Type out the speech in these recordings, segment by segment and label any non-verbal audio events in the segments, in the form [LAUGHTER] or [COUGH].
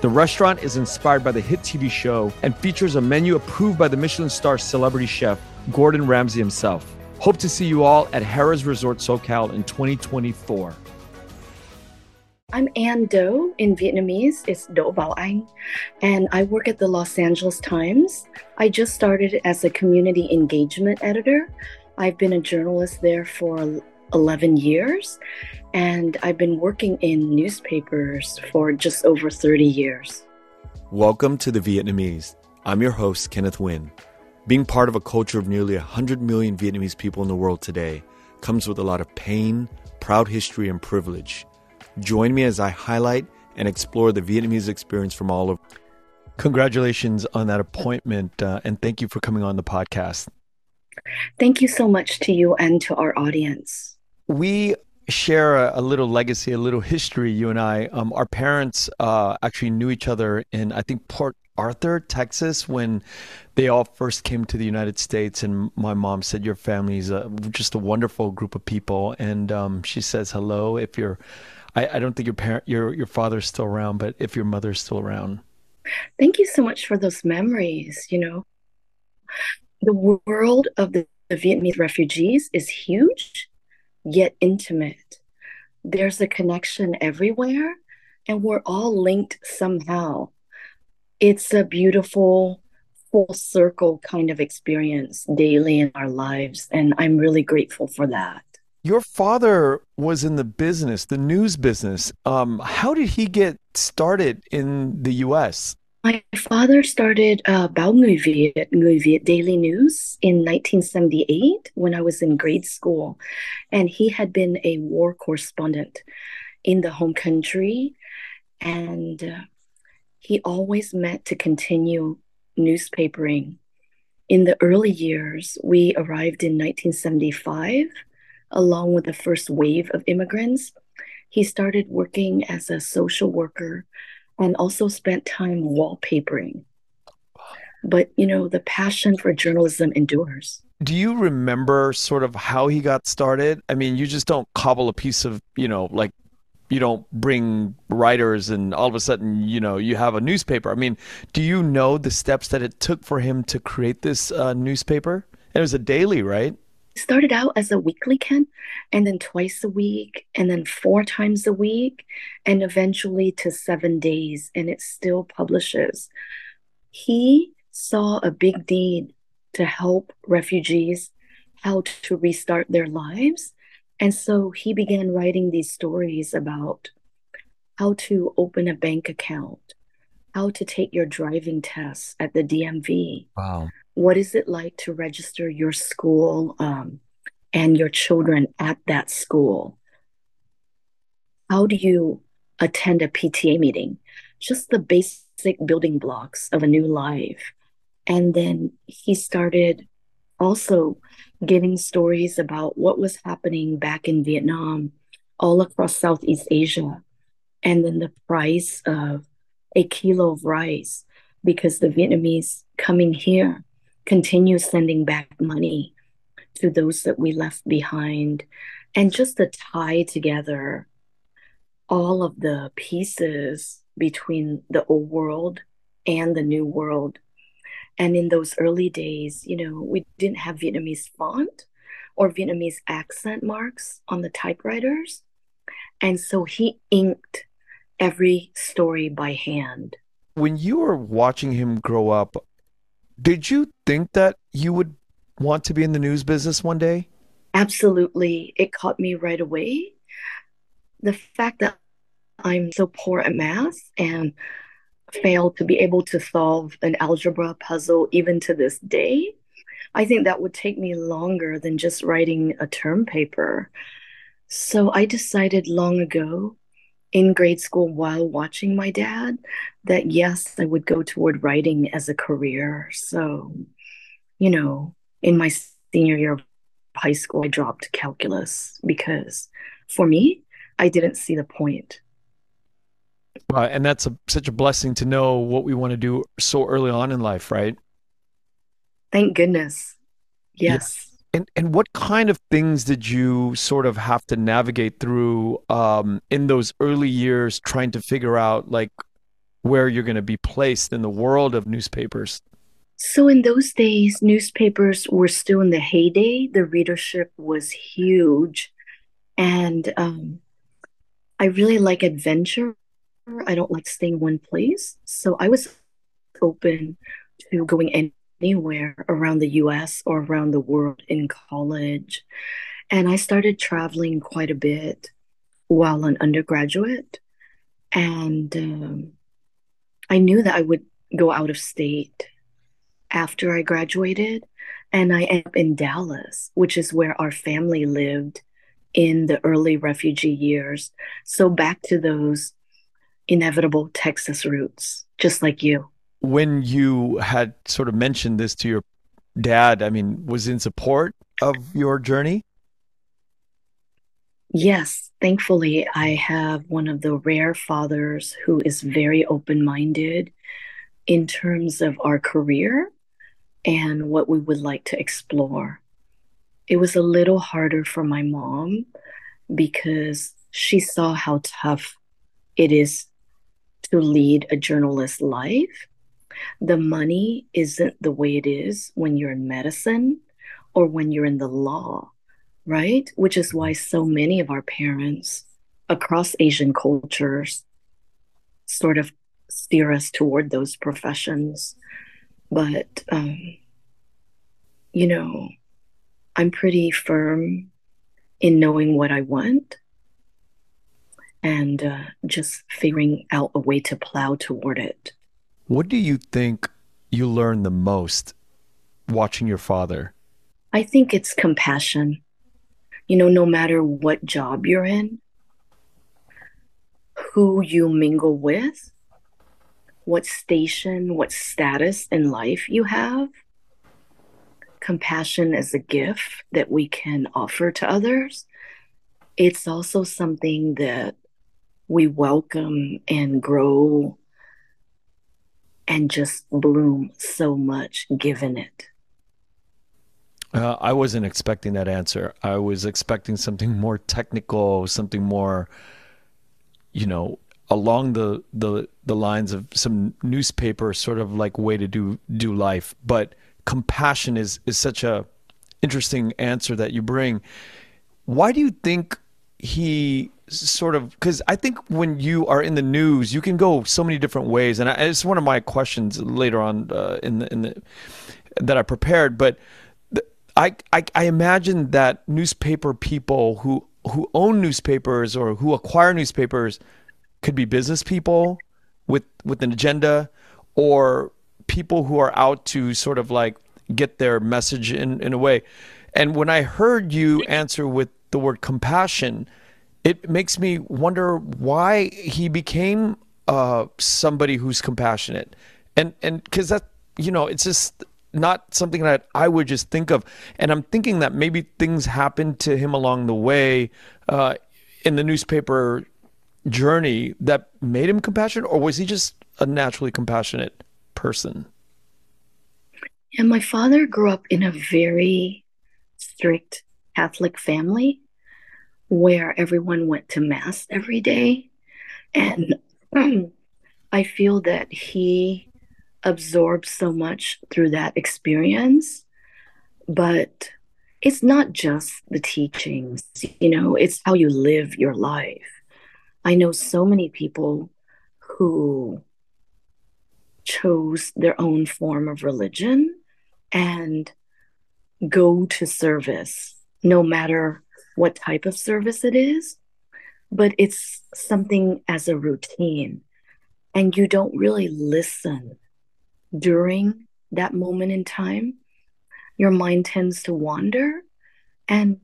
The restaurant is inspired by the hit TV show and features a menu approved by the Michelin star celebrity chef Gordon Ramsay himself. Hope to see you all at Harrah's Resort SoCal in 2024. I'm Anh Do in Vietnamese. It's Do Bao Anh. And I work at the Los Angeles Times. I just started as a community engagement editor. I've been a journalist there for 11 years, and I've been working in newspapers for just over 30 years. Welcome to The Vietnamese. I'm your host, Kenneth Nguyen. Being part of a culture of nearly 100 million Vietnamese people in the world today comes with a lot of pain, proud history, and privilege. Join me as I highlight and explore the Vietnamese experience from all over. Congratulations on that appointment, uh, and thank you for coming on the podcast. Thank you so much to you and to our audience we share a, a, little legacy, a little history. You and I, um, our parents uh, actually knew each other in I think Port Arthur, Texas, when they all first came to the United States. And my mom said, "Your family's a, just a wonderful group of people." And um, she says, "Hello, if you're." I, I don't think your parent, your your father's still around, but if your mother's still around. Thank you so much for those memories. You know, the world of the, the Vietnamese refugees is huge yet intimate. There's a connection everywhere, and we're all linked somehow. It's a beautiful, full circle kind of experience daily in our lives, and I'm really grateful for that. Your father was in the business, the news business. Um, how did he get started in the U.S.? My father started uh, Báo Người Việt, Người Việt Daily News in 1978 when I was in grade school. And he had been a war correspondent in the home country. And uh, he always meant to continue newspapering. In the early years, we arrived in 1975 along with the first wave of immigrants. He started working as a social worker and also spent time wallpapering. But, you know, the passion for journalism endures. Do you remember sort of how he got started? I mean, you just don't cobble a piece of, you know, like you don't bring writers and all of a sudden, you know, you have a newspaper. I mean, do you know the steps that it took for him to create this uh, newspaper? It was a daily, right? Started out as a weekly Ken, and then twice a week, and then four times a week, and eventually to seven days, and it still publishes. He saw a big need to help refugees how to restart their lives. And so he began writing these stories about how to open a bank account, how to take your driving test at the DMV. Wow what is it like to register your school um, and your children at that school? How do you attend a PTA meeting? Just the basic building blocks of a new life. And then he started also giving stories about what was happening back in Vietnam, all across Southeast Asia, and then the price of a kilo of rice because the Vietnamese coming here continue sending back money to those that we left behind and just to tie together all of the pieces between the old world and the new world. And in those early days, you know, we didn't have Vietnamese font or Vietnamese accent marks on the typewriters. And so he inked every story by hand. When you were watching him grow up, did you think that you would want to be in the news business one day? Absolutely. It caught me right away. The fact that I'm so poor at math and failed to be able to solve an algebra puzzle even to this day, I think that would take me longer than just writing a term paper. So I decided long ago in grade school while watching my dad that yes, I would go toward writing as a career. So you know, in my senior year of high school, I dropped calculus because for me, I didn't see the point. Well, and that's a, such a blessing to know what we want to do so early on in life, right? Thank goodness. Yes. And and what kind of things did you sort of have to navigate through um, in those early years, trying to figure out like where you're going to be placed in the world of newspapers? So in those days, newspapers were still in the heyday. The readership was huge, and um, I really like adventure. I don't like staying one place, so I was open to going anywhere around the US or around the world in college. And I started traveling quite a bit while an undergraduate. And um, I knew that I would go out of state after I graduated. And I ended up in Dallas, which is where our family lived in the early refugee years. So back to those inevitable Texas roots, just like you when you had sort of mentioned this to your dad, I mean, was in support of your journey? Yes, thankfully, I have one of the rare fathers who is very open minded in terms of our career and what we would like to explore. It was a little harder for my mom because she saw how tough it is to lead a journalist life the money isn't the way it is when you're in medicine or when you're in the law, right? Which is why so many of our parents across Asian cultures sort of steer us toward those professions. But, um, you know, I'm pretty firm in knowing what I want and uh, just figuring out a way to plow toward it. What do you think you learned the most watching your father? I think it's compassion. You know, no matter what job you're in, who you mingle with, what station, what status in life you have, compassion is a gift that we can offer to others. It's also something that we welcome and grow and just bloom so much given it? Uh, I wasn't expecting that answer. I was expecting something more technical, something more, you know, along the the the lines of some newspaper sort of like way to do do life. But compassion is is such a interesting answer that you bring. Why do you think he sort of because I think when you are in the news, you can go so many different ways, and I, it's one of my questions later on uh, in the in the that I prepared. But the, I, I I imagine that newspaper people who who own newspapers or who acquire newspapers could be business people with with an agenda, or people who are out to sort of like get their message in in a way. And when I heard you answer with the word compassion it makes me wonder why he became uh, somebody who's compassionate, and and because that you know it's just not something that I would just think of, and I'm thinking that maybe things happened to him along the way uh, in the newspaper journey that made him compassionate, or was he just a naturally compassionate person? Yeah, my father grew up in a very strict Catholic family where everyone went to mass every day. And [CLEARS THROAT] I feel that he absorbed so much through that experience. But it's not just the teachings, you know, it's how you live your life. I know so many people who chose their own form of religion and go to service no matter what type of service it is, but it's something as a routine. And you don't really listen during that moment in time. Your mind tends to wander. And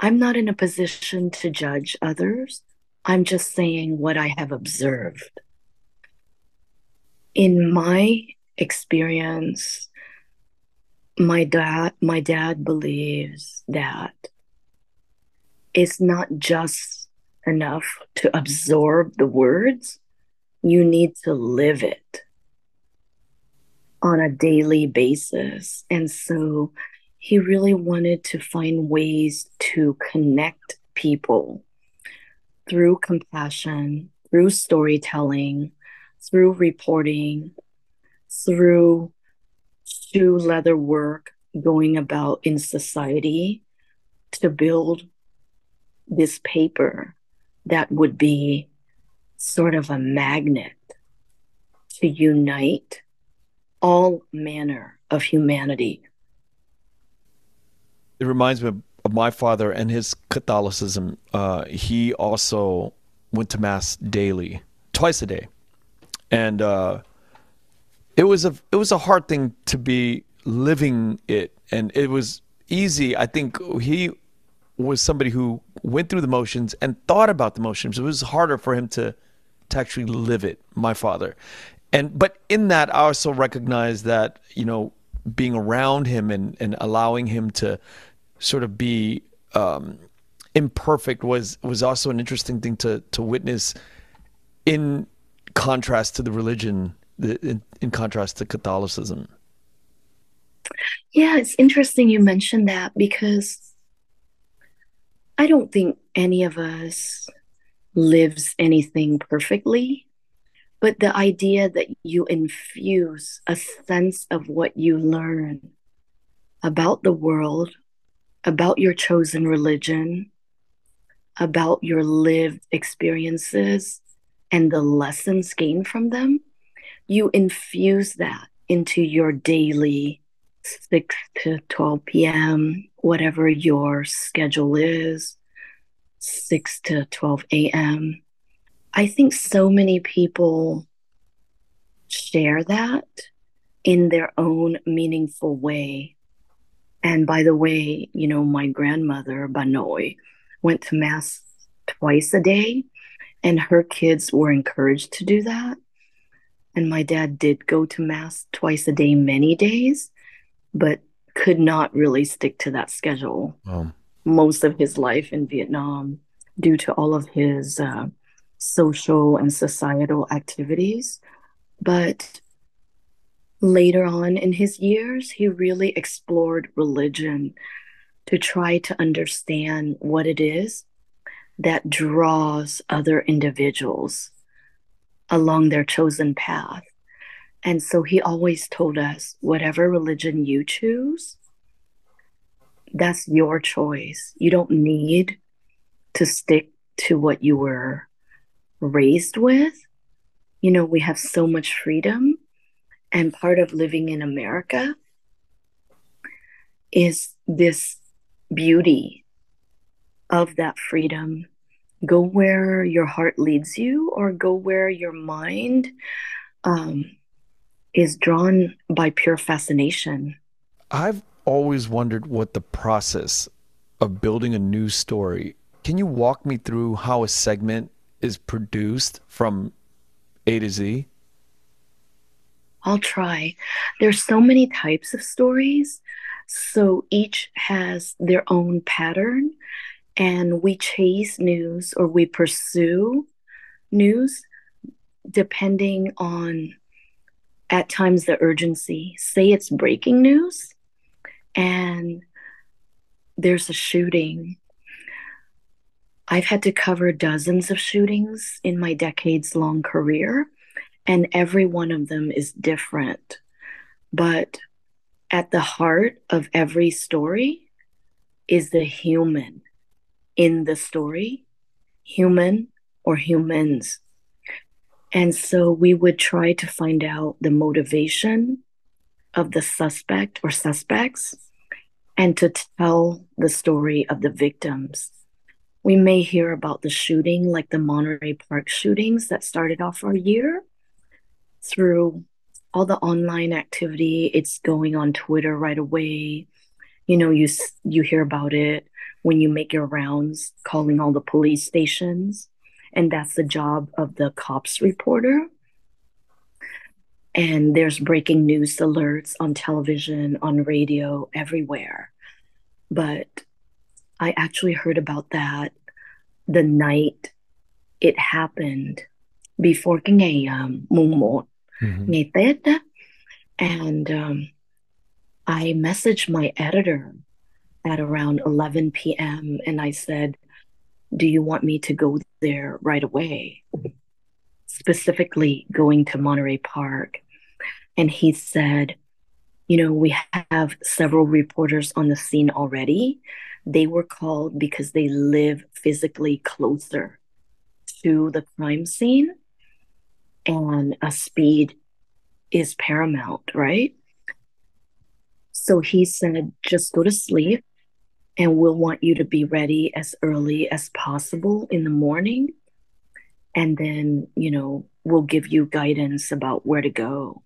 I'm not in a position to judge others. I'm just saying what I have observed. In my experience, my dad my dad believes that it's not just enough to absorb the words. You need to live it on a daily basis. And so he really wanted to find ways to connect people through compassion through storytelling through reporting through shoe leather work going about in society to build this paper that would be sort of a magnet to unite all manner of humanity. It reminds me of my father and his Catholicism. Uh, he also went to Mass daily, twice a day. And uh, it was a it was a hard thing to be living it and it was easy i think he was somebody who went through the motions and thought about the motions it was harder for him to to actually live it my father and but in that i also recognize that you know being around him and and allowing him to sort of be um, imperfect was was also an interesting thing to to witness in contrast to the religion in, in contrast to Catholicism. Yeah, it's interesting you mentioned that because I don't think any of us lives anything perfectly. But the idea that you infuse a sense of what you learn about the world, about your chosen religion, about your lived experiences, and the lessons gained from them you infuse that into your daily 6 to 12 p.m., whatever your schedule is, 6 to 12 a.m. I think so many people share that in their own meaningful way. And by the way, you know, my grandmother, Bà Nội, went to Mass twice a day, and her kids were encouraged to do that. And my dad did go to Mass twice a day, many days, but could not really stick to that schedule most of his life in Vietnam due to all of his uh, social and societal activities. But later on in his years, he really explored religion to try to understand what it is that draws other individuals along their chosen path. And so he always told us whatever religion you choose, that's your choice. You don't need to stick to what you were raised with. You know, we have so much freedom. And part of living in America is this beauty of that freedom go where your heart leads you or go where your mind um, is drawn by pure fascination. I've always wondered what the process of building a news story. Can you walk me through how a segment is produced from A to Z? I'll try. There's so many types of stories, so each has their own pattern and we chase news or we pursue news depending on at times the urgency. Say it's breaking news and there's a shooting. I've had to cover dozens of shootings in my decades long career, and every one of them is different. But at the heart of every story is the human in the story, human or humans. And so we would try to find out the motivation of the suspect or suspects and to tell the story of the victims. We may hear about the shooting, like the Monterey Park shootings that started off our year through all the online activity. It's going on Twitter right away. You know, you you hear about it when you make your rounds calling all the police stations. And that's the job of the cops reporter. and there's breaking news alerts on television, on radio, everywhere. But I actually heard about that the night it happened before cái ngày um, mùng 1, mm-hmm. ngày Tết đó. And um, I messaged my editor at around 11 p.m. and I said, Do you want me to go there right away? Specifically, going to Monterey Park. And he said, You know, we have several reporters on the scene already. They were called because they live physically closer to the crime scene, and a speed is paramount, right? So he said, just go to sleep and we'll want you to be ready as early as possible in the morning. And then, you know, we'll give you guidance about where to go.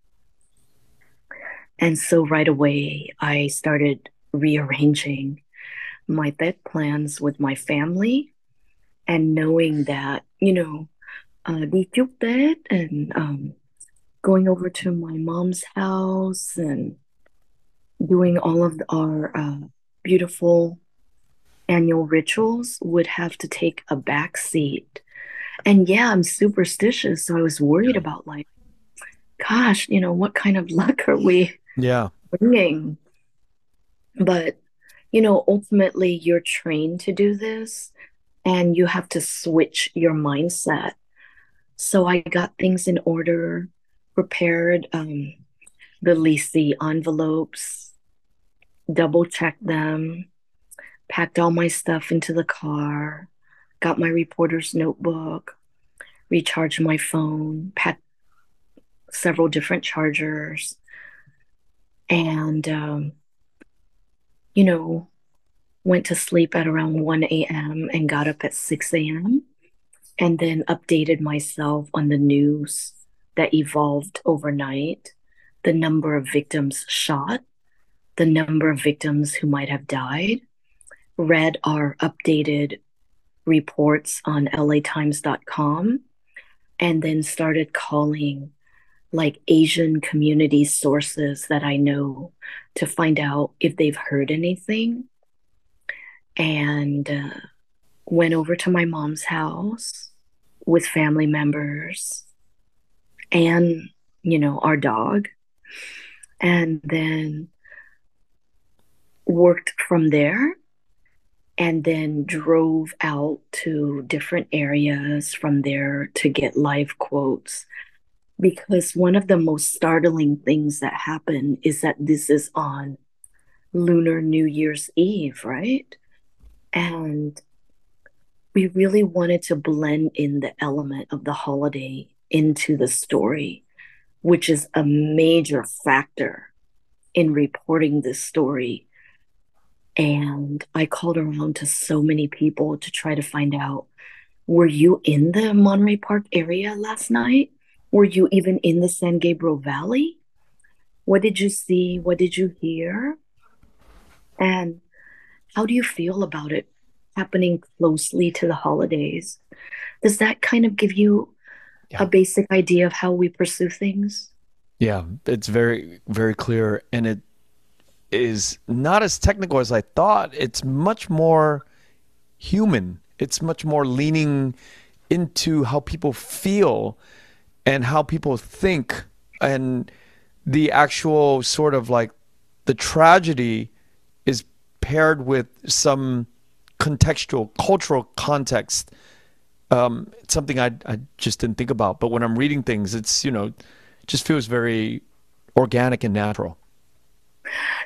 And so right away, I started rearranging my bed plans with my family and knowing that, you know, uh, đi chúc and um, going over to my mom's house and doing all of our uh, beautiful annual rituals would have to take a back seat. And yeah, I'm superstitious. So I was worried yeah. about like, gosh, you know, what kind of [LAUGHS] luck are we yeah. bringing? But, you know, ultimately you're trained to do this and you have to switch your mindset. So I got things in order, prepared um, the lì xì envelopes, double checked them, packed all my stuff into the car, got my reporter's notebook, recharged my phone, packed several different chargers, and, um, you know, went to sleep at around 1 a.m. and got up at 6 a.m. and then updated myself on the news that evolved overnight, the number of victims shot, the number of victims who might have died, read our updated reports on latimes.com, and then started calling like Asian community sources that I know to find out if they've heard anything. And uh, went over to my mom's house with family members and, you know, our dog. And then worked from there and then drove out to different areas from there to get live quotes. Because one of the most startling things that happened is that this is on Lunar New Year's Eve, right? And we really wanted to blend in the element of the holiday into the story, which is a major factor in reporting this story and I called around to so many people to try to find out were you in the Monterey Park area last night? Were you even in the San Gabriel Valley? What did you see? What did you hear? And how do you feel about it happening closely to the holidays? Does that kind of give you yeah. a basic idea of how we pursue things? Yeah, it's very, very clear. And it is not as technical as I thought. It's much more human. It's much more leaning into how people feel and how people think and the actual sort of like the tragedy is paired with some contextual cultural context um, something I, I just didn't think about but when i'm reading things it's you know just feels very organic and natural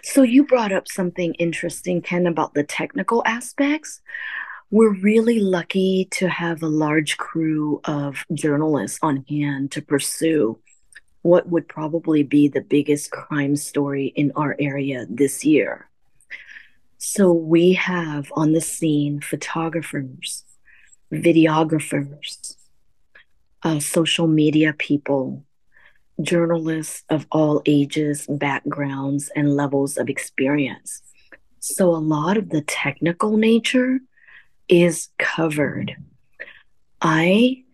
so you brought up something interesting, Ken, about the technical aspects. We're really lucky to have a large crew of journalists on hand to pursue what would probably be the biggest crime story in our area this year. So we have on the scene photographers, videographers, uh, social media people, journalists of all ages, backgrounds, and levels of experience. So a lot of the technical nature is covered. I,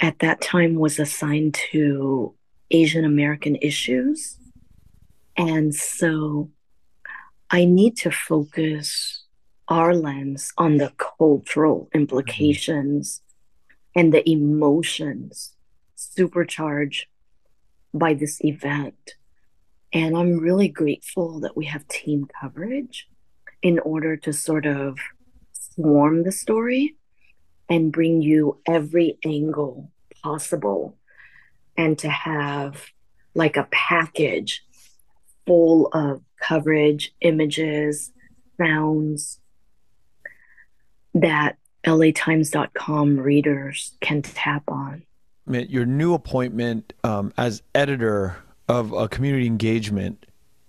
at that time, was assigned to Asian American issues. And so I need to focus our lens on the cultural implications mm-hmm. and the emotions supercharged by this event. And I'm really grateful that we have team coverage in order to sort of swarm the story and bring you every angle possible and to have like a package full of coverage, images, sounds that latimes.com readers can tap on. Your new appointment um, as editor of a community engagement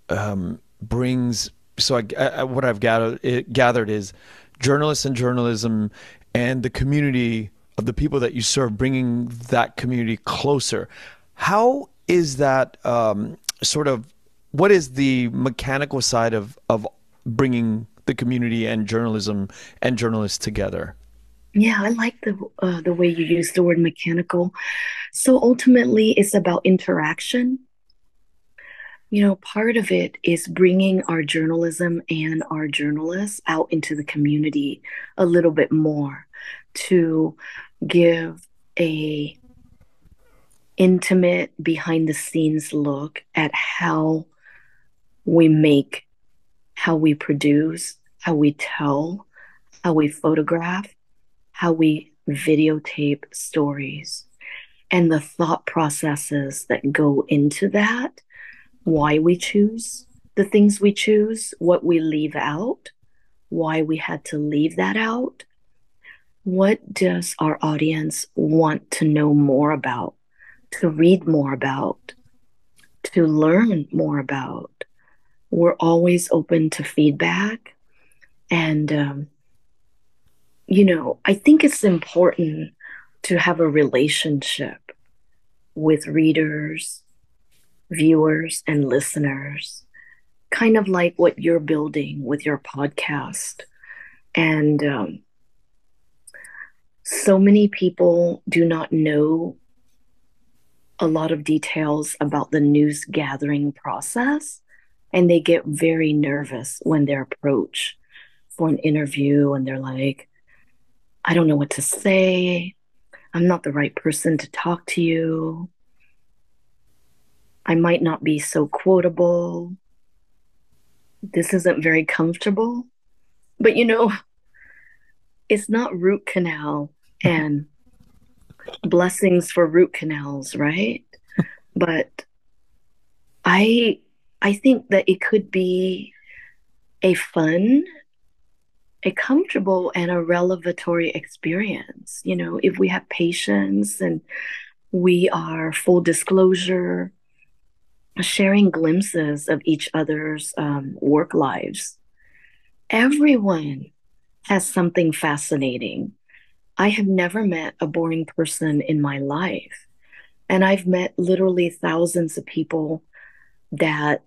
um, brings. So, I, I, what I've gathered, it, gathered is journalists and journalism and the community of the people that you serve, bringing that community closer. How is that um, sort of? What is the mechanical side of of bringing the community and journalism and journalists together? Yeah, I like the uh, the way you use the word mechanical. So ultimately, it's about interaction. You know, part of it is bringing our journalism and our journalists out into the community a little bit more to give a intimate behind the scenes look at how we make how we produce how we tell how we photograph how we videotape stories and the thought processes that go into that why we choose the things we choose what we leave out why we had to leave that out what does our audience want to know more about, to read more about, to learn more about? We're always open to feedback. And, um, you know, I think it's important to have a relationship with readers, viewers, and listeners, kind of like what you're building with your podcast. And, um, so many people do not know a lot of details about the news gathering process and they get very nervous when they're approached for an interview and they're like i don't know what to say. I'm not the right person to talk to you. I might not be so quotable. This isn't very comfortable. But you know it's not root canal and blessings for root canals, right? [LAUGHS] but I I think that it could be a fun, a comfortable and a revelatory experience. You know, if we have patience and we are full disclosure, sharing glimpses of each other's um, work lives. Everyone has something fascinating. I have never met a boring person in my life. And I've met literally thousands of people that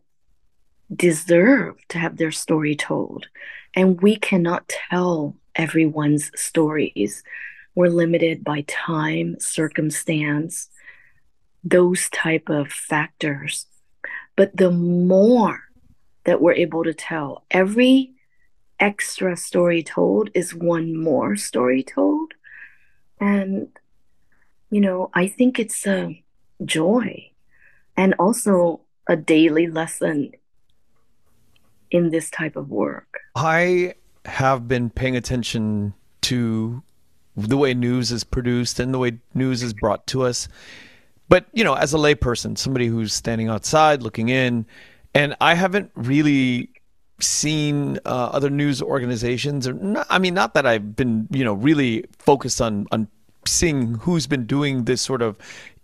deserve to have their story told. And we cannot tell everyone's stories. We're limited by time, circumstance, those type of factors. But the more that we're able to tell, every extra story told is one more story told. And, you know, I think it's a joy and also a daily lesson in this type of work. I have been paying attention to the way news is produced and the way news is brought to us. But, you know, as a layperson, somebody who's standing outside looking in, and I haven't really seen uh, other news organizations or not, I mean not that I've been you know really focused on on seeing who's been doing this sort of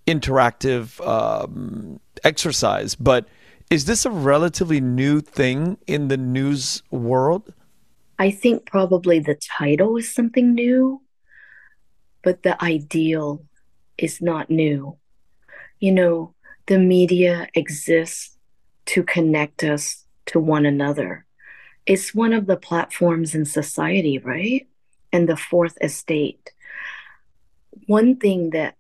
interactive um, exercise but is this a relatively new thing in the news world I think probably the title is something new but the ideal is not new you know the media exists to connect us to one another. It's one of the platforms in society, right? And the fourth estate. One thing that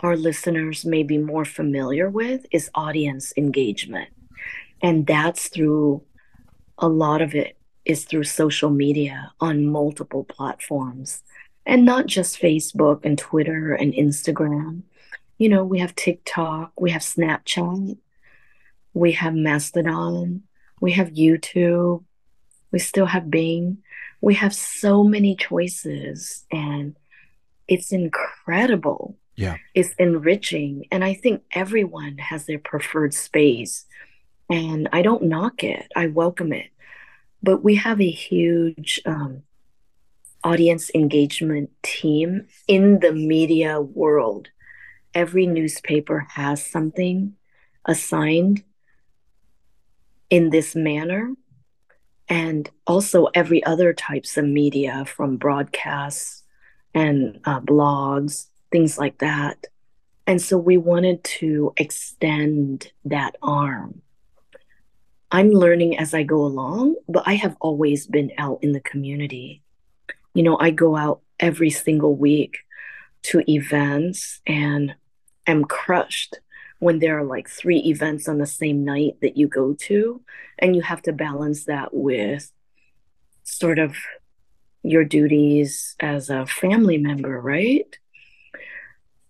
our listeners may be more familiar with is audience engagement. And that's through a lot of it is through social media on multiple platforms and not just Facebook and Twitter and Instagram. You know, we have TikTok, we have Snapchat, we have Mastodon, we have YouTube, we still have Bing. We have so many choices and it's incredible. Yeah. It's enriching. And I think everyone has their preferred space. And I don't knock it, I welcome it. But we have a huge um, audience engagement team in the media world. Every newspaper has something assigned in this manner and also every other types of media from broadcasts and uh, blogs things like that. And so we wanted to extend that arm. I'm learning as i go along but i have always been out in the community. You know i go out every single week to events and am crushed when there are like three events on the same night that you go to and you have to balance that with sort of your duties as a family member right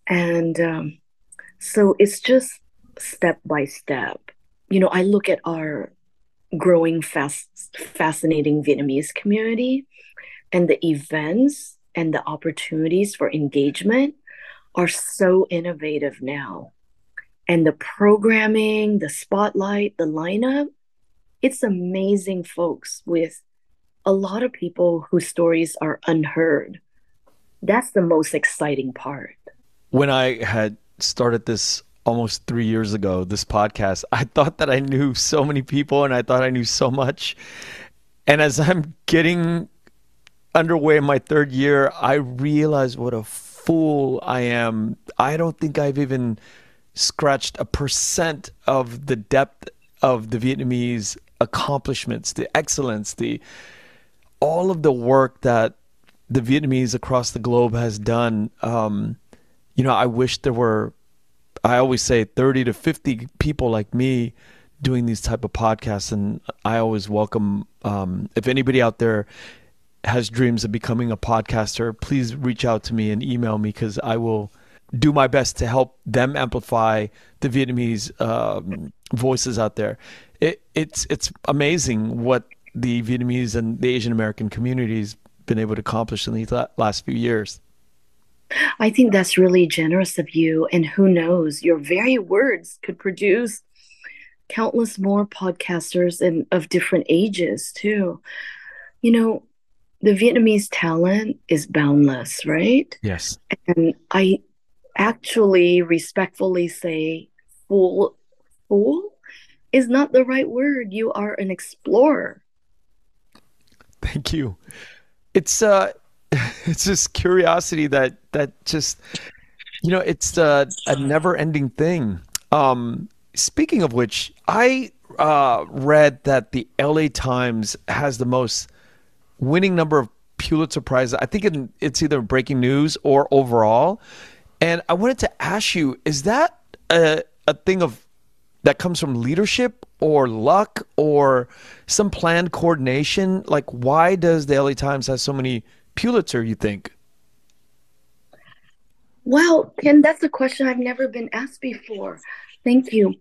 and um, so it's just step by step you know i look at our growing fast fascinating vietnamese community and the events and the opportunities for engagement are so innovative now and the programming, the spotlight, the lineup, it's amazing folks with a lot of people whose stories are unheard. That's the most exciting part. When I had started this almost three years ago, this podcast, I thought that I knew so many people and I thought I knew so much. And as I'm getting underway in my third year, I realize what a fool I am. I don't think I've even scratched a percent of the depth of the Vietnamese accomplishments, the excellence, the all of the work that the Vietnamese across the globe has done. Um, you know, I wish there were. I always say thirty to fifty people like me doing these type of podcasts, and I always welcome um, if anybody out there has dreams of becoming a podcaster, please reach out to me and email me because I will do my best to help them amplify the Vietnamese um, voices out there. It, it's it's amazing what the Vietnamese and the Asian American communities been able to accomplish in these last few years. I think that's really generous of you. And who knows, your very words could produce countless more podcasters and of different ages too. You know, the Vietnamese talent is boundless, right? Yes. And I actually respectfully say fool fool is not the right word you are an explorer thank you it's uh [LAUGHS] it's just curiosity that that just you know it's a never ending thing. Um speaking of which i uh read that the la times has the most winning number of pulitzer prizes. I think it's either breaking news or overall. And I wanted to ask you, is that a, a thing of that comes from leadership or luck or some planned coordination? Like, why does the LA Times have so many Pulitzer, you think? Well, Ken, that's a question I've never been asked before. Thank you.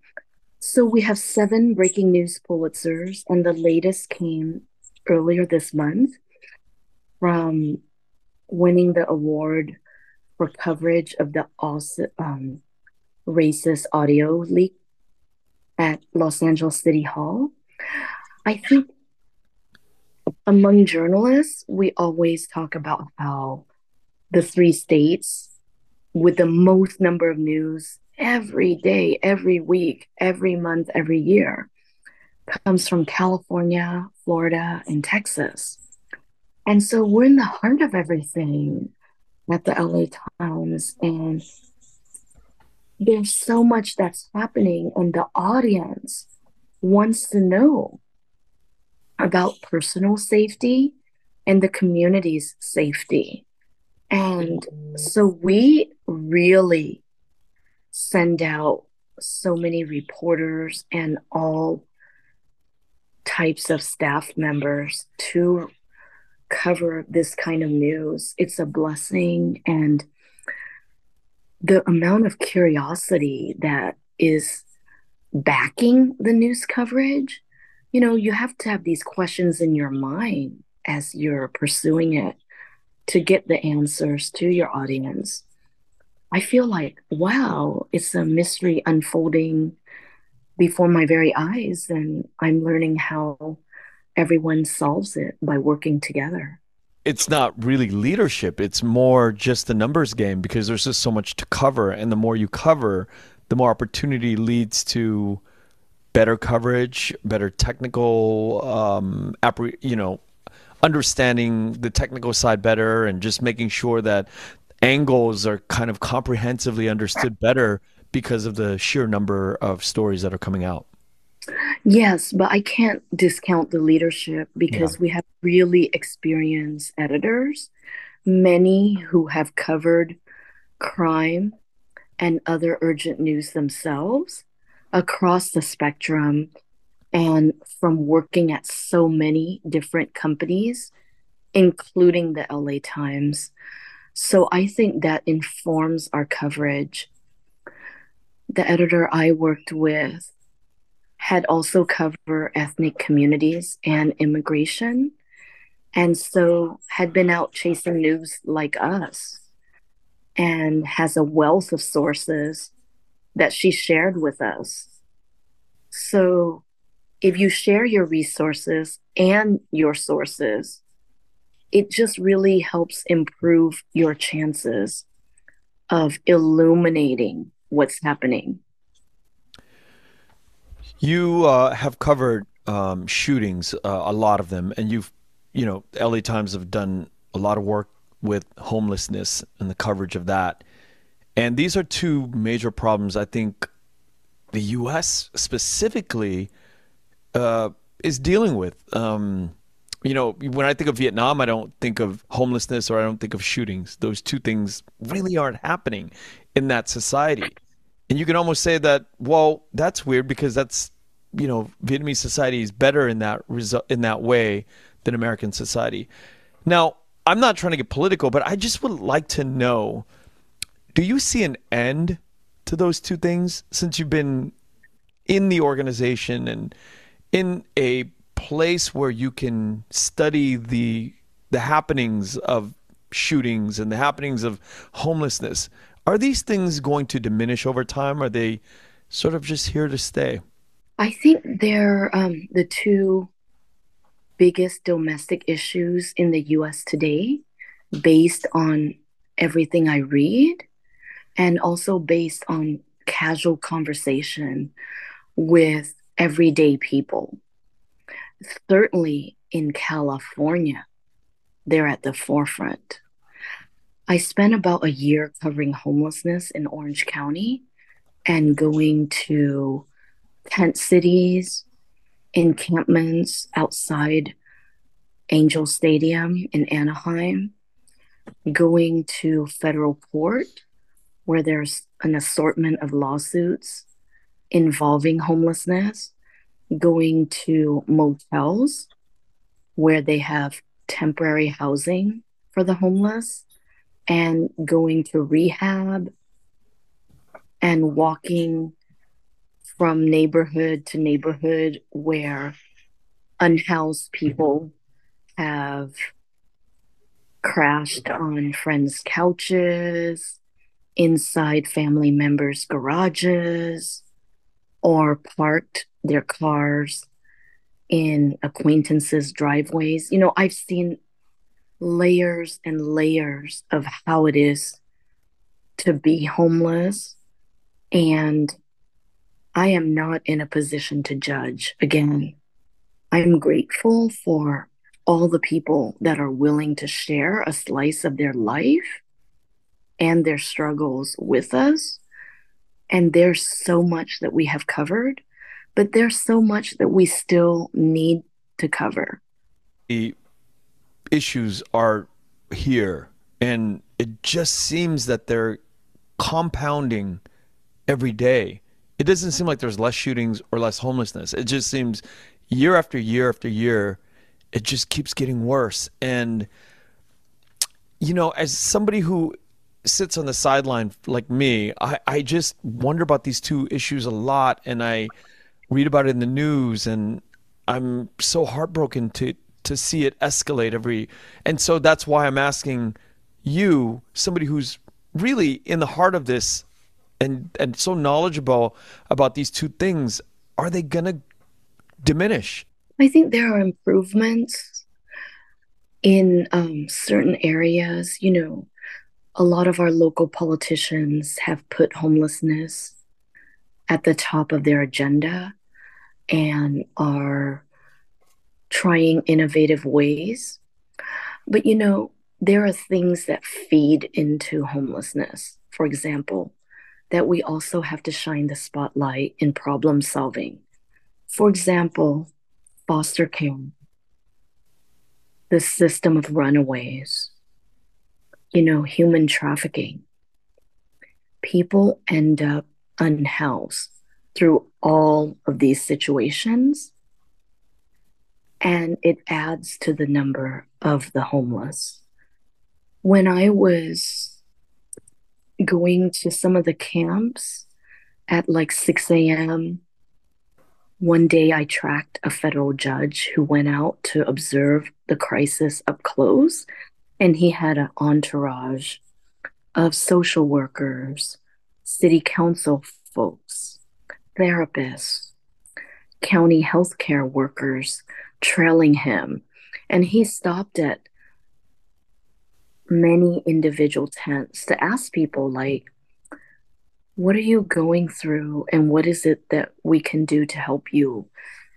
So we have seven breaking news Pulitzers, and the latest came earlier this month from winning the award for coverage of the um, racist audio leak at Los Angeles City Hall. I think among journalists, we always talk about how the three states with the most number of news every day, every week, every month, every year comes from California, Florida, and Texas. And so we're in the heart of everything at the LA Times, and there's so much that's happening, and the audience wants to know about personal safety and the community's safety. And so we really send out so many reporters and all types of staff members to cover this kind of news. It's a blessing. And the amount of curiosity that is backing the news coverage, you know, you have to have these questions in your mind as you're pursuing it to get the answers to your audience. I feel like, wow, it's a mystery unfolding before my very eyes, and I'm learning how everyone solves it by working together. It's not really leadership, it's more just the numbers game because there's just so much to cover. And the more you cover, the more opportunity leads to better coverage, better technical, um, you know, understanding the technical side better, and just making sure that angles are kind of comprehensively understood better because of the sheer number of stories that are coming out. Yes, but I can't discount the leadership because yeah. we have really experienced editors, many who have covered crime and other urgent news themselves across the spectrum and from working at so many different companies, including the LA Times. So I think that informs our coverage. The editor I worked with had also covered ethnic communities and immigration, and so had been out chasing news like us and has a wealth of sources that she shared with us. So if you share your resources and your sources, it just really helps improve your chances of illuminating what's happening. You uh, have covered um, shootings, uh, a lot of them, and you've, you know, LA Times have done a lot of work with homelessness and the coverage of that. And these are two major problems I think the U.S. specifically uh, is dealing with. Um, you know, when I think of Vietnam, I don't think of homelessness or I don't think of shootings. Those two things really aren't happening in that society. And you can almost say that, well, that's weird because that's, you know, Vietnamese society is better in that resu- in that way than American society. Now, I'm not trying to get political, but I just would like to know do you see an end to those two things since you've been in the organization and in a place where you can study the the happenings of shootings and the happenings of homelessness. Are these things going to diminish over time? Are they sort of just here to stay? I think they're um, the two biggest domestic issues in the US today, based on everything I read and also based on casual conversation with everyday people certainly in California, they're at the forefront. I spent about a year covering homelessness in Orange County and going to tent cities, encampments outside Angel Stadium in Anaheim, going to federal court where there's an assortment of lawsuits involving homelessness, going to motels where they have temporary housing for the homeless and going to rehab and walking from neighborhood to neighborhood where unhoused people have crashed on friends' couches, inside family members' garages, or parked their cars in acquaintances' driveways. You know, I've seen layers and layers of how it is to be homeless. And I am not in a position to judge. Again, I'm grateful for all the people that are willing to share a slice of their life and their struggles with us. And there's so much that we have covered, but there's so much that we still need to cover. The issues are here, and it just seems that they're compounding every day. It doesn't seem like there's less shootings or less homelessness. It just seems year after year after year, it just keeps getting worse. And, you know, as somebody who sits on the sideline like me, I, I just wonder about these two issues a lot. And I read about it in the news and I'm so heartbroken to, to see it escalate every. And so that's why I'm asking you, somebody who's really in the heart of this and and so knowledgeable about these two things, are they to diminish? I think there are improvements in um, certain areas. You know, a lot of our local politicians have put homelessness at the top of their agenda and are trying innovative ways. But you know, there are things that feed into homelessness. For example, that we also have to shine the spotlight in problem solving. For example, foster care, the system of runaways, you know, human trafficking. People end up unhoused through all of these situations, and it adds to the number of the homeless. When I was going to some of the camps at like 6 a.m., one day I tracked a federal judge who went out to observe the crisis up close, and he had an entourage of social workers, city council folks, therapists, county healthcare workers trailing him. And he stopped at many individual tents to ask people, like, what are you going through and what is it that we can do to help you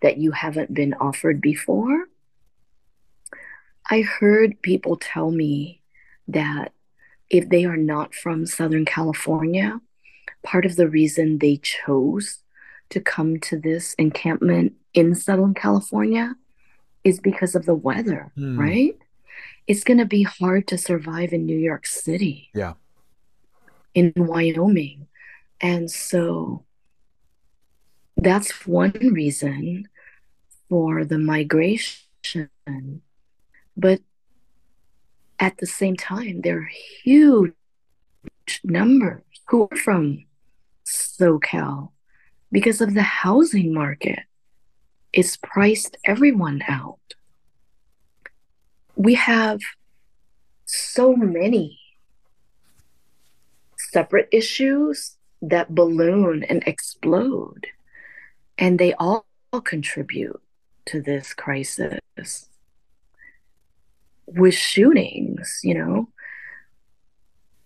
that you haven't been offered before? I heard people tell me that if they are not from Southern California, part of the reason they chose to come to this encampment in Southern California is because of the weather, mm. right? It's going to be hard to survive in New York City. Yeah. In Wyoming. And so that's one reason for the migration. But at the same time, there are huge numbers who are from SoCal because of the housing market. It's priced everyone out. We have so many separate issues that balloon and explode. And they all contribute to this crisis. With shootings, you know,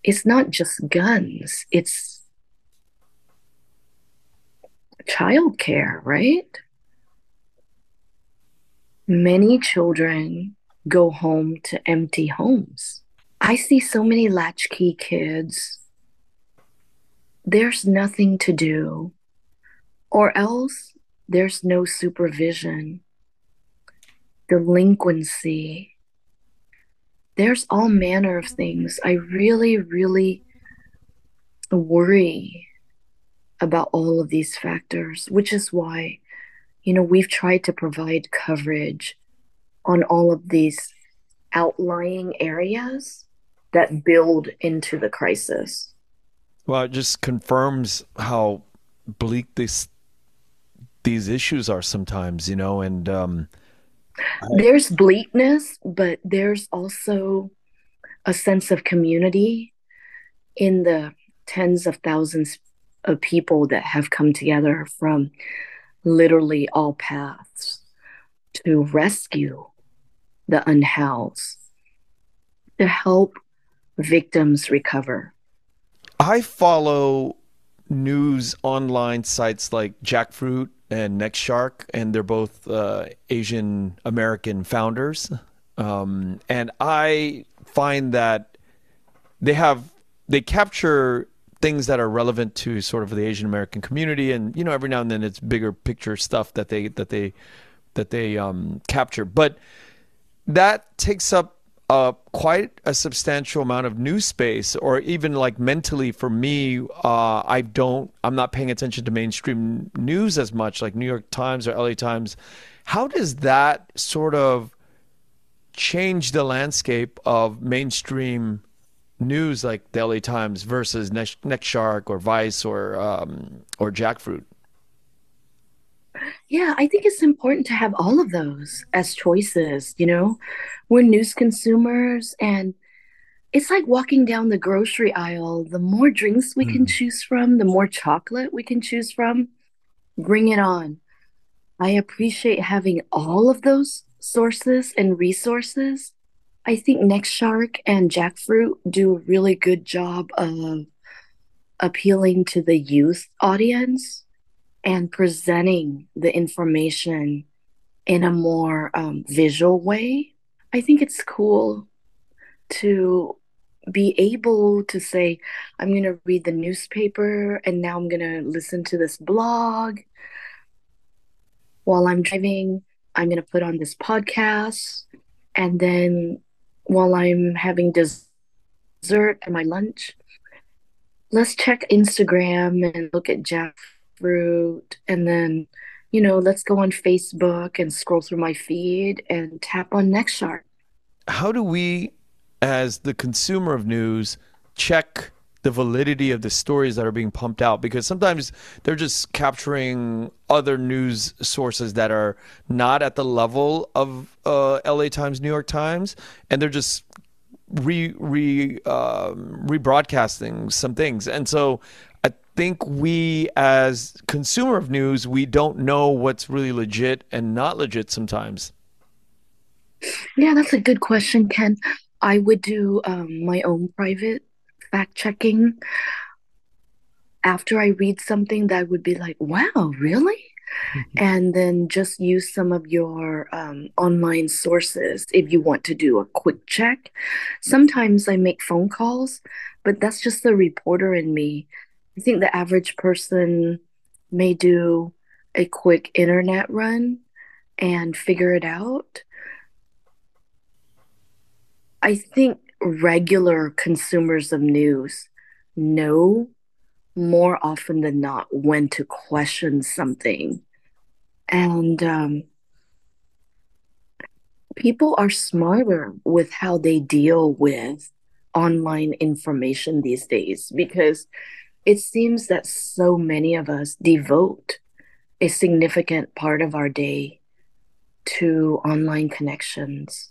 it's not just guns, it's childcare, right? Many children go home to empty homes. I see so many latchkey kids there's nothing to do, or else there's no supervision, delinquency. There's all manner of things. I really, really worry about all of these factors, which is why, you know, we've tried to provide coverage on all of these outlying areas that build into the crisis. Well, it just confirms how bleak this these issues are sometimes, you know, and um. There's bleakness, but there's also a sense of community in the tens of thousands of people that have come together from literally all paths to rescue the unhoused, to help victims recover. I follow news online sites like Jackfruit and Next Shark, and they're both uh, Asian American founders. Um, and I find that they have they capture things that are relevant to sort of the Asian American community, and you know every now and then it's bigger picture stuff that they that they that they um, capture, but that takes up uh, quite a substantial amount of news space, or even like mentally for me, uh, I don't, I'm not paying attention to mainstream news as much, like New York Times or LA Times. How does that sort of change the landscape of mainstream news, like the LA Times versus Next Shark or Vice or um, or Jackfruit? Yeah, I think it's important to have all of those as choices. You know, we're news consumers, and it's like walking down the grocery aisle. The more drinks we mm. can choose from, the more chocolate we can choose from. Bring it on. I appreciate having all of those sources and resources. I think Next Shark and Jackfruit do a really good job of appealing to the youth audience and presenting the information in a more um, visual way. I think it's cool to be able to say, I'm going to read the newspaper and now I'm going to listen to this blog. While I'm driving, I'm going to put on this podcast. And then while I'm having dessert and my lunch, let's check Instagram and look at Jeff fruit and then you know let's go on facebook and scroll through my feed and tap on next shark how do we as the consumer of news check the validity of the stories that are being pumped out because sometimes they're just capturing other news sources that are not at the level of uh, LA Times, New York Times, and they're just re re um, rebroadcasting some things. And so think we as consumer of news we don't know what's really legit and not legit sometimes. Yeah that's a good question ken. I would do um, my own private fact checking after i read something that would be like wow really? Mm-hmm. and then just use some of your um, online sources if you want to do a quick check. Sometimes i make phone calls but that's just the reporter in me I think the average person may do a quick internet run and figure it out. I think regular consumers of news know more often than not when to question something. And um, people are smarter with how they deal with online information these days because it seems that so many of us devote a significant part of our day to online connections.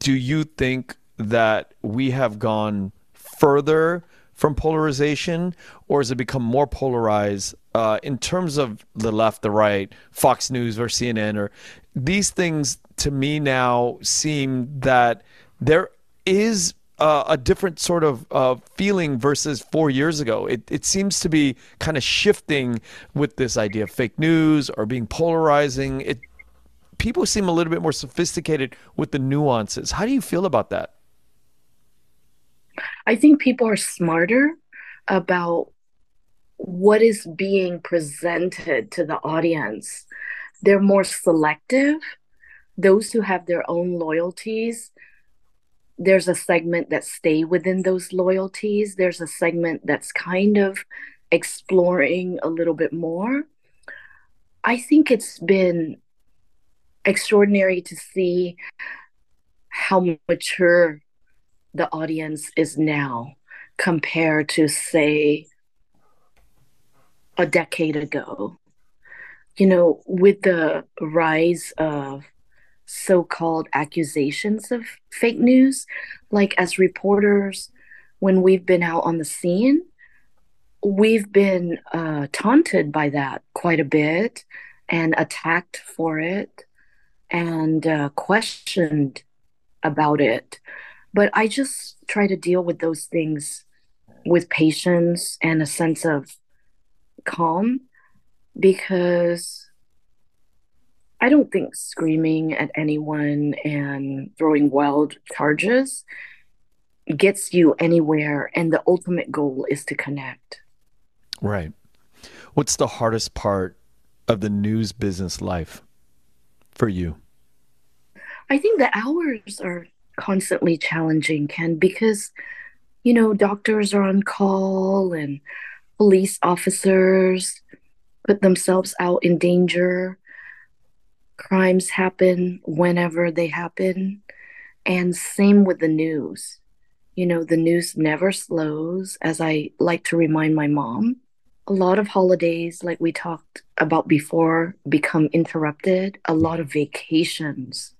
Do you think that we have gone further from polarization, or has it become more polarized uh, in terms of the left, the right, Fox News or CNN, or these things to me now seem that there is uh, a different sort of uh, feeling versus four years ago. It, it seems to be kind of shifting with this idea of fake news or being polarizing. It people seem a little bit more sophisticated with the nuances. How do you feel about that? I think people are smarter about what is being presented to the audience. They're more selective. Those who have their own loyalties there's a segment that stay within those loyalties. There's a segment that's kind of exploring a little bit more. I think it's been extraordinary to see how mature the audience is now compared to say a decade ago. You know with the rise of so called accusations of fake news. Like, as reporters, when we've been out on the scene, we've been uh, taunted by that quite a bit and attacked for it and uh, questioned about it. But I just try to deal with those things with patience and a sense of calm because I don't think screaming at anyone and throwing wild charges gets you anywhere. And the ultimate goal is to connect. Right. What's the hardest part of the news business life for you? I think the hours are constantly challenging, Ken, because, you know, doctors are on call and police officers put themselves out in danger. Crimes happen whenever they happen. And same with the news. You know, the news never slows, as I like to remind my mom. A lot of holidays, like we talked about before, become interrupted. A lot of vacations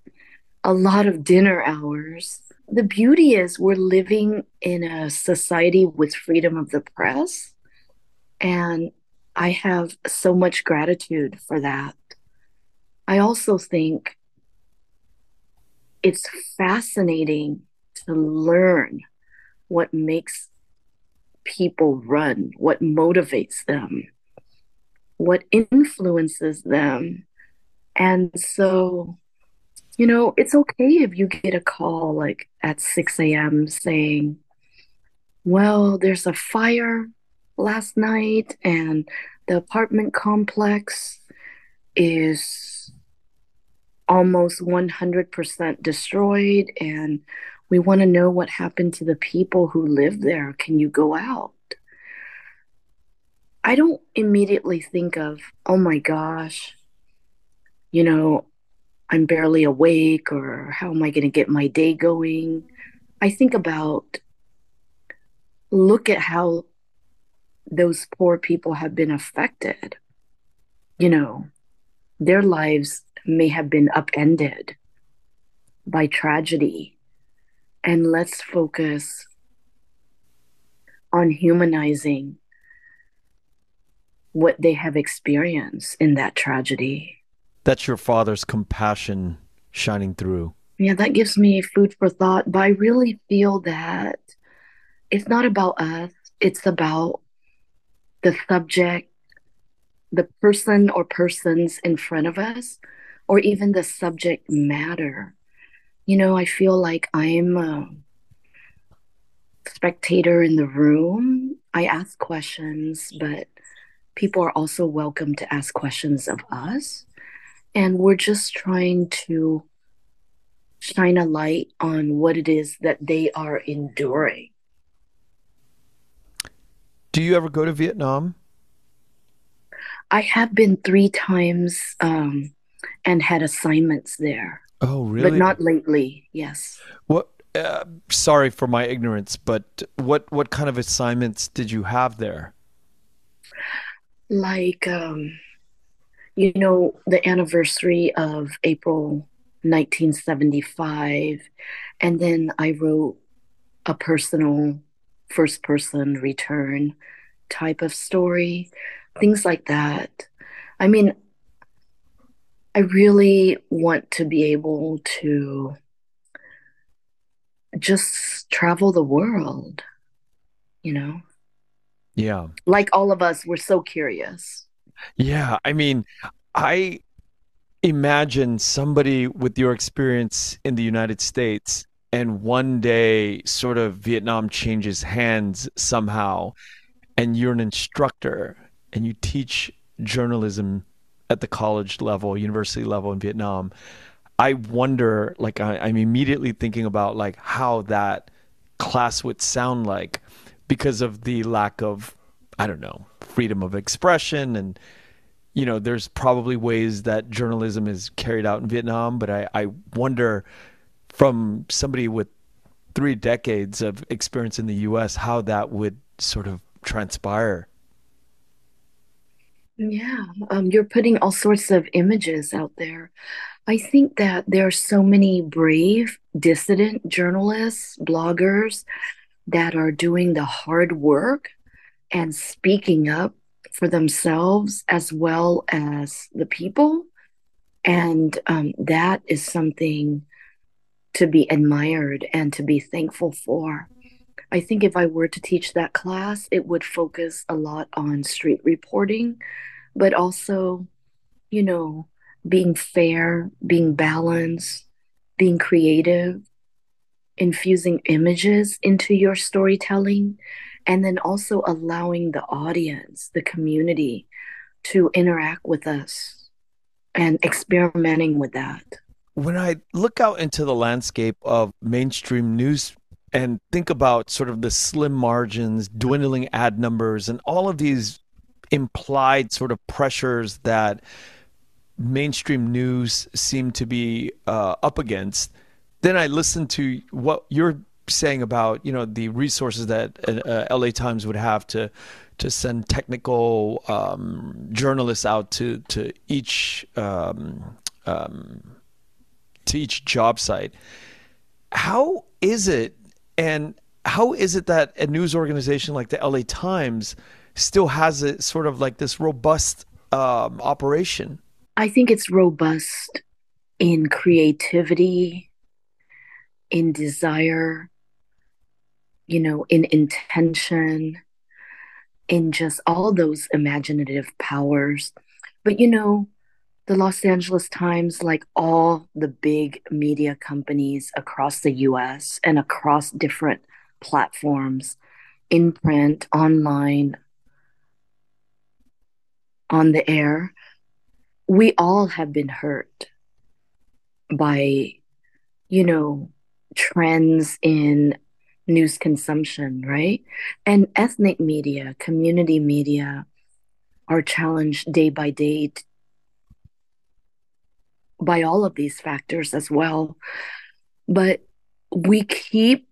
a lot of dinner hours. The beauty is we're living in a society with freedom of the press. And I have so much gratitude for that. I also think it's fascinating to learn what makes people run, what motivates them, what influences them. And so you know, it's okay if you get a call like at 6 a.m. saying, well, there's a fire last night and the apartment complex is almost 100% destroyed and we want to know what happened to the people who live there. Can you go out? I don't immediately think of, oh my gosh, you know, I'm barely awake or how am I going to get my day going? I think about look at how those poor people have been affected. You know, their lives may have been upended by tragedy. And let's focus on humanizing what they have experienced in that tragedy that's your father's compassion shining through. Yeah, that gives me food for thought. But I really feel that it's not about us, it's about the subject, the person or persons in front of us, or even the subject matter. You know, I feel like I'm a spectator in the room. I ask questions, but people are also welcome to ask questions of us. And we're just trying to shine a light on what it is that they are enduring. Do you ever go to Vietnam? I have been three times um, and had assignments there. Oh, really? But not lately. Yes. What? Uh, sorry for my ignorance, but what what kind of assignments did you have there? Like um, you know, the anniversary of April 1975. And then I wrote a personal first person return type of story, things like that. I mean, I really want to be able to just travel the world, you know? Yeah. Like all of us, we're so curious. Yeah, I mean, I imagine somebody with your experience in the United States and one day sort of Vietnam changes hands somehow and you're an instructor and you teach journalism at the college level, university level in Vietnam. I wonder, like, I, I'm immediately thinking about like how that class would sound like because of the lack of, I don't know, freedom of expression and you know, there's probably ways that journalism is carried out in Vietnam, but I, I wonder from somebody with three decades of experience in the U.S. how that would sort of transpire. Yeah, um, you're putting all sorts of images out there. I think that there are so many brave dissident journalists, bloggers that are doing the hard work and speaking up for themselves as well as the people. And um, that is something to be admired and to be thankful for. I think if I were to teach that class, it would focus a lot on street reporting, but also, you know, being fair, being balanced, being creative, infusing images into your storytelling, and then also allowing the audience, the community to interact with us and experimenting with that. when I look out into the landscape of mainstream news and think about sort of the slim margins, dwindling ad numbers, and all of these implied sort of pressures that mainstream news seem to be uh, up against, then I listen to what you're saying about you know the resources that uh, LA Times would have to to send technical um, journalists out to to each um, um, to each job site. How is it, and how is it that a news organization like the LA Times still has a sort of like this robust um, operation? I think it's robust in creativity, in desire, you know, in intention, in just all those imaginative powers. But, you know, the Los Angeles Times, like all the big media companies across the US and across different platforms, in print, online, on the air, we all have been hurt by, you know, trends in news consumption, right? And ethnic media, community media are challenged day by day by all of these factors as well. But we keep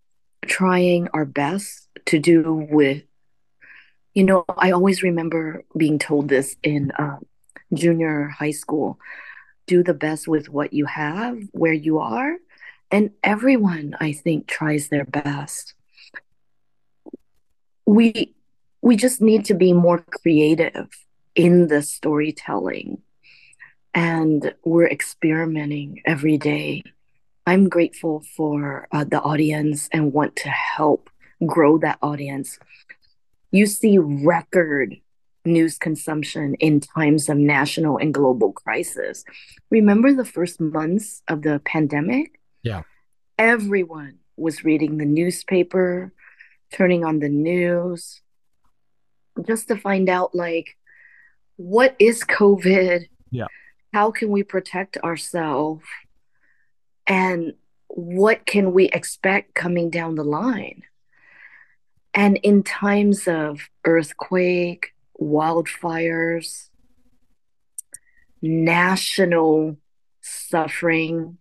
trying our best to do with, you know, I always remember being told this in uh, junior high school. Do the best with what you have where you are and everyone i think tries their best. We we just need to be more creative in the storytelling and we're experimenting every day i'm grateful for uh, the audience and want to help grow that audience you see record news consumption in times of national and global crisis remember the first months of the pandemic yeah. Everyone was reading the newspaper, turning on the news, just to find out, like, what is COVID? Yeah. How can we protect ourselves? And what can we expect coming down the line? And in times of earthquake, wildfires, national suffering,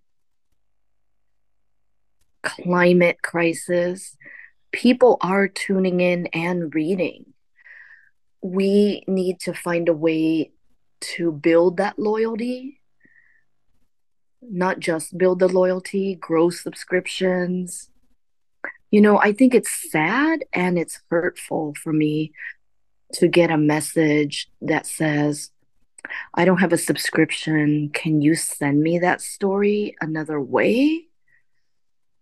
climate crisis, people are tuning in and reading. We need to find a way to build that loyalty, not just build the loyalty, grow subscriptions. You know, I think it's sad and it's hurtful for me to get a message that says, I don't have a subscription. Can you send me that story another way?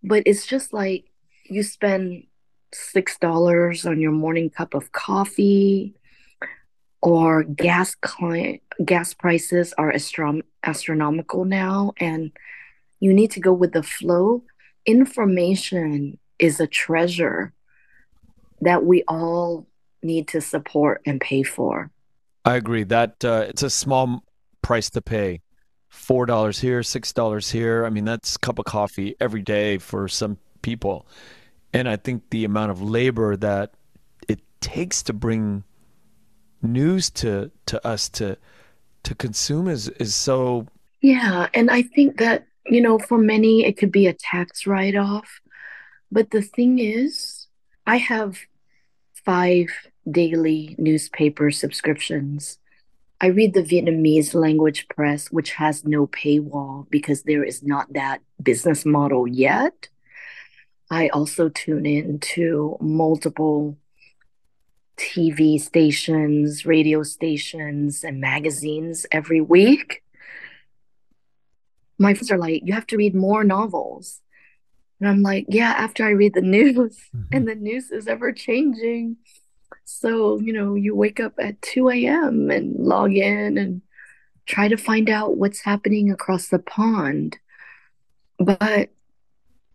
But it's just like you spend six dollars on your morning cup of coffee, or gas client gas prices are astrom- astronomical now, and you need to go with the flow. Information is a treasure that we all need to support and pay for. I agree that uh, it's a small price to pay four dollars here, six dollars here. I mean, that's a cup of coffee every day for some people. And I think the amount of labor that it takes to bring news to to us to to consume is is so yeah and i think that you know for many it could be a tax write-off but the thing is i have five daily newspaper subscriptions I read the Vietnamese language press, which has no paywall because there is not that business model yet. I also tune in to multiple TV stations, radio stations, and magazines every week. My friends are like, you have to read more novels. And I'm like, yeah, after I read the [LAUGHS] news, mm-hmm. and the news is ever changing. So, you know, you wake up at 2 a.m. and log in and try to find out what's happening across the pond. But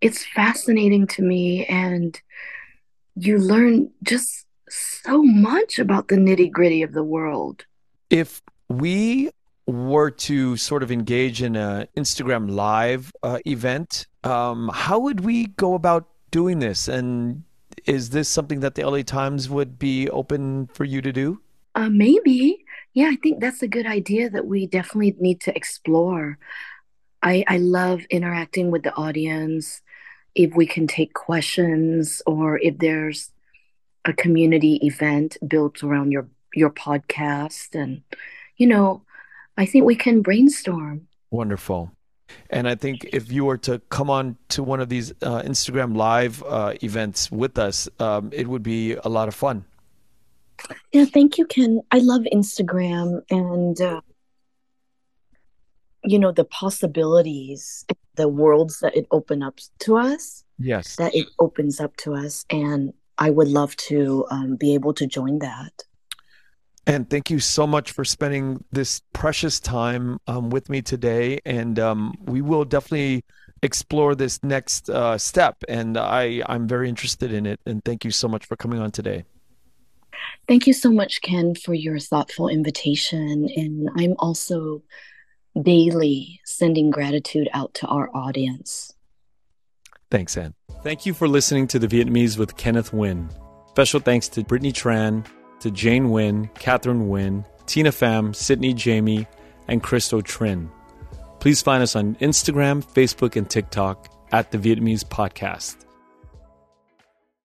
it's fascinating to me, and you learn just so much about the nitty gritty of the world. If we were to sort of engage in an Instagram live uh, event, um, how would we go about doing this? And is this something that the LA Times would be open for you to do? Uh, maybe. Yeah, I think that's a good idea that we definitely need to explore. I, I love interacting with the audience. If we can take questions or if there's a community event built around your your podcast. And you know i think we can brainstorm. Wonderful. And i think if you were to come on to one of these uh, instagram live uh, events with us um, it would be a lot of fun. Yeah thank you ken. I love instagram and uh, you know the possibilities the worlds that it opens up to us. Yes. That it opens up to us. And I would love to um, be able to join that. And thank you so much for spending this precious time um, with me today. And um, we will definitely explore this next uh, step. And I, I'm very interested in it. And thank you so much for coming on today. Thank you so much, Ken, for your thoughtful invitation. And I'm also daily sending gratitude out to our audience. Thanks, Anh. Thank you for listening to The Vietnamese with Kenneth Nguyen. Special thanks to Brittany Tran, to Jane Nguyen, Catherine Nguyen, Tina Pham, Sydney Jamie, and Christo Trinh. Please find us on Instagram, Facebook, and TikTok at The Vietnamese Podcast.